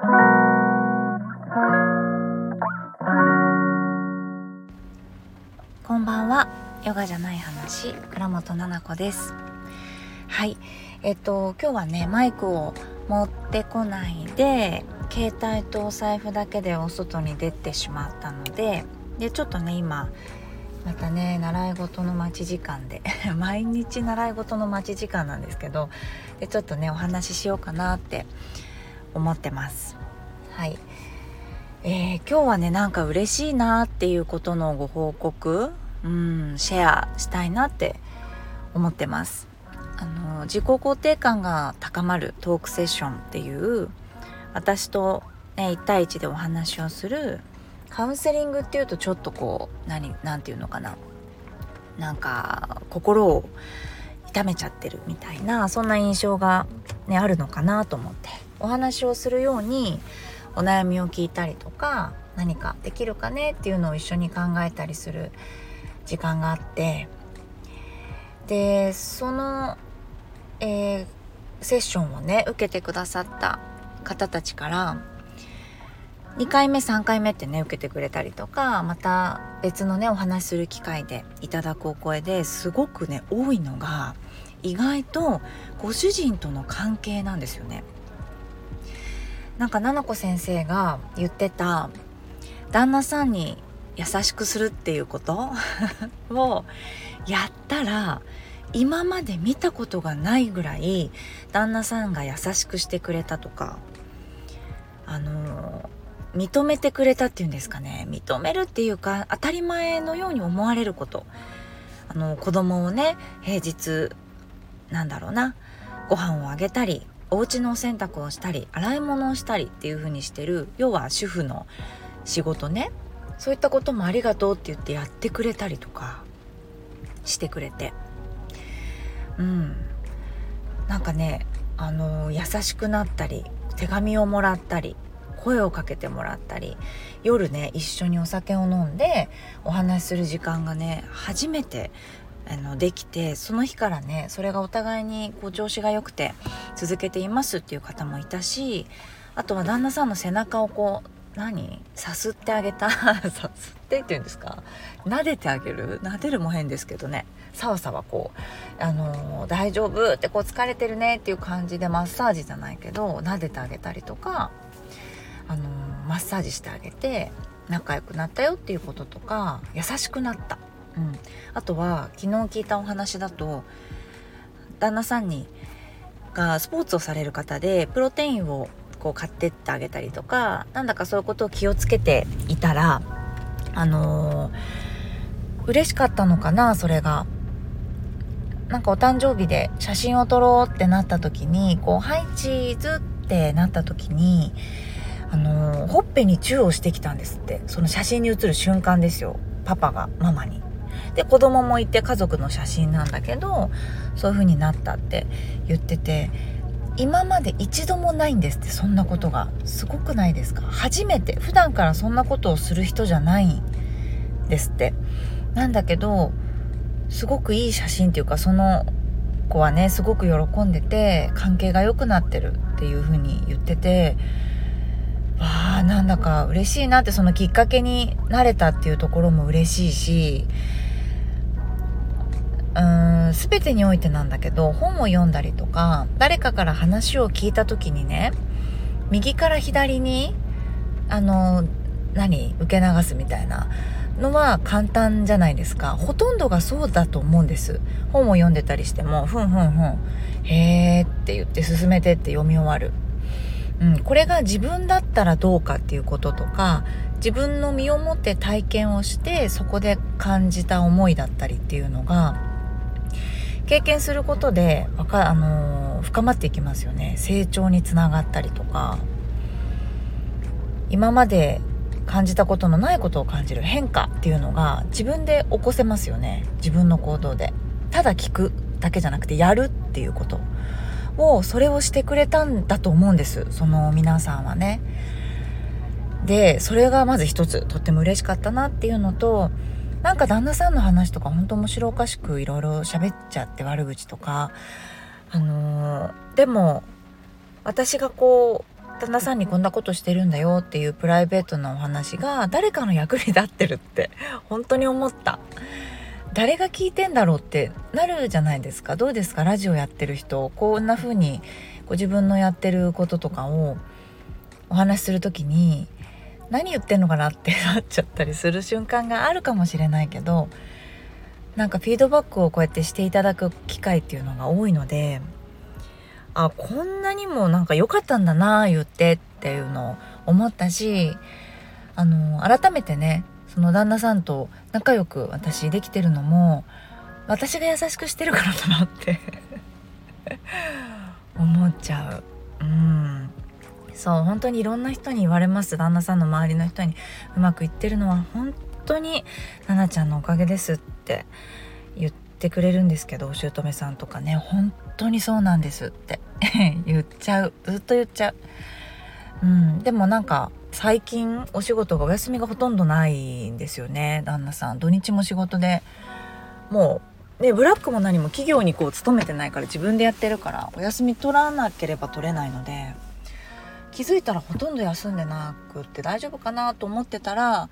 こんばんは。ヨガじゃない話。倉本々子です。はい。えっと今日はねマイクを持ってこないで携帯とお財布だけでお外に出てしまったのででちょっとね今またね習い事の待ち時間で 毎日習い事の待ち時間なんですけどでちょっとねお話ししようかなって思ってます。はい。えー、今日はねなんか嬉しいなっていうことのご報告うんシェアしたいなって思ってます。あの自己肯定感が高まるトークセッションっていう私と、ね、1対1でお話をするカウンセリングっていうとちょっとこう何何て言うのかな。なんか心を痛めちゃってるみたいなそんな印象が、ね、あるのかなと思って。お話をするようにお悩みを聞いたりとか何かできるかねっていうのを一緒に考えたりする時間があってでその、えー、セッションをね受けてくださった方たちから2回目3回目ってね受けてくれたりとかまた別のねお話しする機会でいただくお声ですごくね多いのが意外とご主人との関係なんですよね。なんか菜々子先生が言ってた旦那さんに優しくするっていうことをやったら今まで見たことがないぐらい旦那さんが優しくしてくれたとかあの認めてくれたっていうんですかね認めるっていうか当たり前のように思われることあの子供をね平日なんだろうなご飯をあげたりお家の洗濯をしたり洗い物をしたりっていう風にしてる要は主婦の仕事ね。そういったこともありがとうって言ってやってくれたりとかしてくれて。うん。なんかねあの優しくなったり手紙をもらったり声をかけてもらったり夜ね一緒にお酒を飲んでお話しする時間がね初めてあのできてその日からねそれがお互いにこう調子が良くて続けていますっていう方もいたしあとは旦那さんの背中をこう何？さすってあげた？さすってっていうんですか？撫でてあげる？撫でるも変ですけどね。さわさわこう「あのー、大丈夫?」ってこう疲れてるねっていう感じでマッサージじゃないけど撫でてあげたりとかあのマッサージしてあげて仲良くなったよっていうこととか優しくなった、うん、あとは昨日聞いたお話だと旦那さんにがスポーツをされる方でプロテインをこう買ってってあげたりとかなんだかそういうことを気をつけていたらあのー、嬉しかったのかなそれが。なんかお誕生日で写真を撮ろうってなった時にこう「はいチーズ」ってなった時にあのほっぺにチューをしてきたんですってその写真に写る瞬間ですよパパがママに。で子供もいて家族の写真なんだけどそういう風になったって言ってて今まで一度もないんですってそんなことがすごくないですか？初めて普段からそんなことをする人じゃないんですって。なんだけどすごくいい写真っていうかその子はねすごく喜んでて関係が良くなってるっていう風に言っててわあなんだか嬉しいなってそのきっかけになれたっていうところも嬉しいしうーん全てにおいてなんだけど本を読んだりとか誰かから話を聞いた時にね右から左にあの何受け流すみたいなのは簡単じゃないですか。ほとんどがそうだと思うんです。本を読んでたりしてもふんふんふん。へえって言って進めてって読み終わる。うん、これが自分だったらどうかっていうこととか自分の身をもって体験をしてそこで感じた思いだったりっていうのが経験することでわか、あの、深まっていきますよね。成長につながったりとか。今まで感じたことのないことを感じる。変化っていうのが自分で起こせますよね。自分の行動で。ただ聞くだけじゃなくてやるっていうこと。をそれをしてくれたんだと思うんです。その皆さんはね。でそれがまず一つ。とっても嬉しかったなっていうのとなんか旦那さんの話とか本当面白おかしくいろいろ喋っちゃって悪口とかあのー、でも私がこう旦那さんにこんなことしてるんだよっていうプライベートなお話が誰かの役に立ってるって本当に思った。誰が聞いてんだろうってなるじゃないですか。どうですか？ラジオやってる人こんな風にご自分のやってることとかをお話しする時に何言ってんのかなってなっちゃったりする瞬間があるかもしれないけどなんかフィードバックをこうやってしていただく機会っていうのが多いのであこんなにもなんか良かったんだな言ってっていうのを思ったしあの改めてねその旦那さんと仲良く私できてるのも私が優しくしてるからだなって 思っちゃう。うん。そう本当にいろんな人に言われます。旦那さんの周りの人にうまくいってるのは本当に奈々ちゃんのおかげですって言ってくれるんですけどお姑さんとかね。本当にそうなんですって 言っちゃう。ずっと言っちゃう。うん。でもなんか最近お仕事がお休みがほとんどないんですよね。旦那さん。土日も仕事で。もうねブラックも何も企業にこう勤めてないから自分でやってるからお休み取らなければ取れないので。気づいたらほとんど休んでなくって大丈夫かなと思ってたら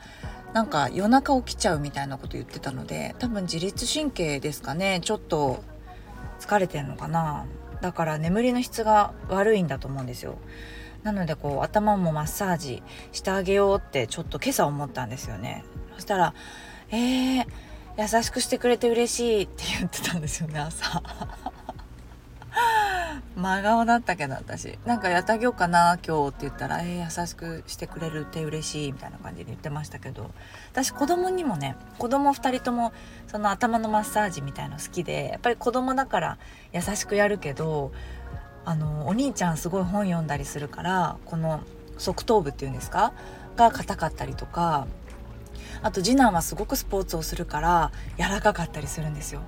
なんか夜中起きちゃうみたいなこと言ってたので多分自律神経ですかねちょっと疲れてんのかな。だから眠りの質が悪いんだと思うんですよ。なのでこう頭もマッサージしてあげようってちょっと今朝思ったんですよね。そしたら「えー、優しくしてくれて嬉しい」って言ってたんですよね朝。真顔だったけど私。なんかやってあげようかな今日って言ったら「えー、優しくしてくれるって嬉しい」みたいな感じで言ってましたけど。私子供にもね子供2人ともその頭のマッサージみたいの好きでやっぱり子供だから優しくやるけどあのお兄ちゃんすごい本読んだりするからこの側頭部っていうんですか？が硬かったりとかあと次男はすごくスポーツをするから柔らかかったりするんですよ。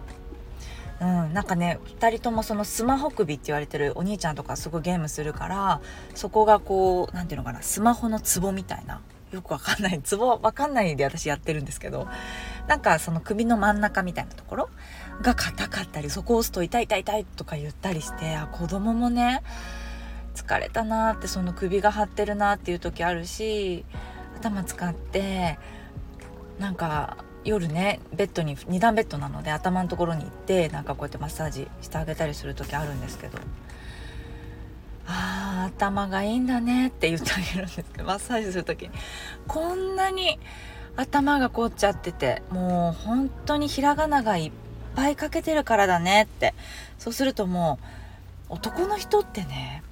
うん、なんかね2人ともそのスマホ首って言われてるお兄ちゃんとかすごいゲームするからそこがこう何て言うのかなスマホのツボみたいなよくわかんないツボわかんないで私やってるんですけどなんかその首の真ん中みたいなところが硬かったりそこを押すと痛い痛い痛いとか言ったりしてあ子供もね疲れたなってその首が張ってるなっていう時あるし頭使ってなんか夜ねベッドに2段ベッドなので頭のところに行ってなんかこうやってマッサージしてあげたりする時あるんですけど。あー頭がいいんだねって言ってあげるんですけどマッサージする時。にこんなに頭が凝っちゃっててもう本当にひらがながいっぱいかけてるからだねって。そうするともう男の人ってね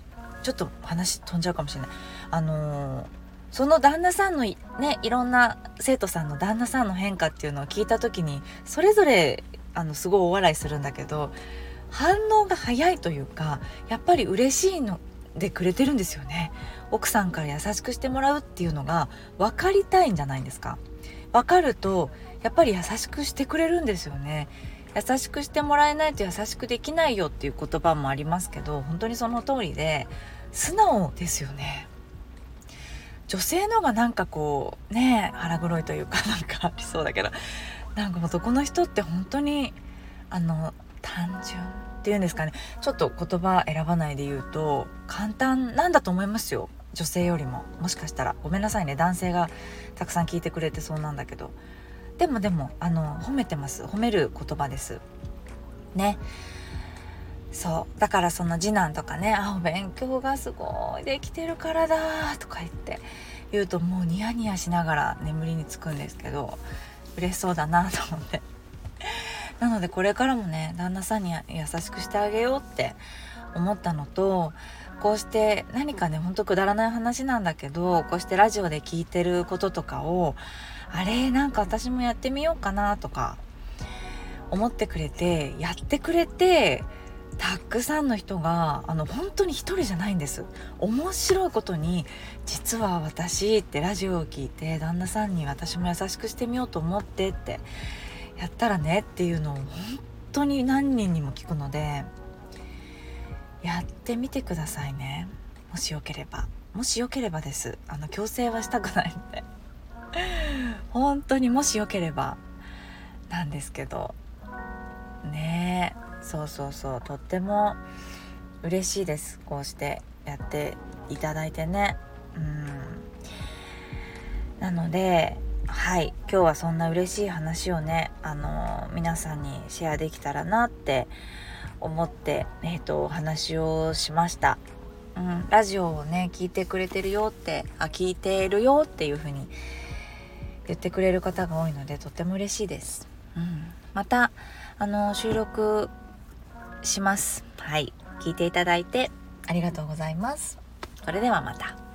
ちょっと話飛んじゃうかもしれない。あのー、その旦那さんのねいろんな生徒さんの旦那さんの変化っていうのを聞いた時にそれぞれあのすごいお笑いするんだけど反応が早いというかやっぱり嬉しいのでくれてるんですよね。奥さんから優しくしてもらうっていうのが分かりたいんじゃないんですか。分かるとやっぱり優しくしてくれるんですよね。優しくしてもらえないと優しくできないよっていう言葉もありますけど本当にその通りで素直ですよね。女性のがなんかこうね腹黒いというか なんかありそうだけどなんか男の人って本当にあの単純っていうんですかね。ちょっと言葉選ばないで言うと簡単なんだと思いますよ。女性よりも。もしかしたら。ごめんなさいね。男性がたくさん聞いてくれてそうなんだけど。でもでもあの褒めてます。褒める言葉です。ね。そう。だからその次男とかね「あお勉強がすごいできてるからだ」とか言って言うともうニヤニヤしながら眠りにつくんですけど嬉しそうだなと思って。なのでこれからもね旦那さんに優しくしてあげようって思ったのとこうして何かねほんとくだらない話なんだけどこうしてラジオで聞いてることとかをあれなんか私もやってみようかなとか思ってくれてやってくれてたくさんの人があの本当に一人じゃないんです。面白いことに実は私ってラジオを聞いて旦那さんに私も優しくしてみようと思ってってやったらねっていうのを本当に何人にも聞くのでやってみてくださいね。もしよければ。もしよければです。あの強制はしたくないので。本当にもしよければなんですけど。ね。えそうそうそう。とっても嬉しいです。こうしてやっていただいてね。うん。なのではい。今日はそんな嬉しい話をねあの皆さんにシェアできたらなって思ってえっ、ー、とお話をしました。うん、ラジオをね聞いてくれてるよってあ聞いてるよっていう風に言ってくれる方が多いのでとっても嬉しいです、うん、またあの収録します。はい。聞いていただいて。ありがとうございます。それではまた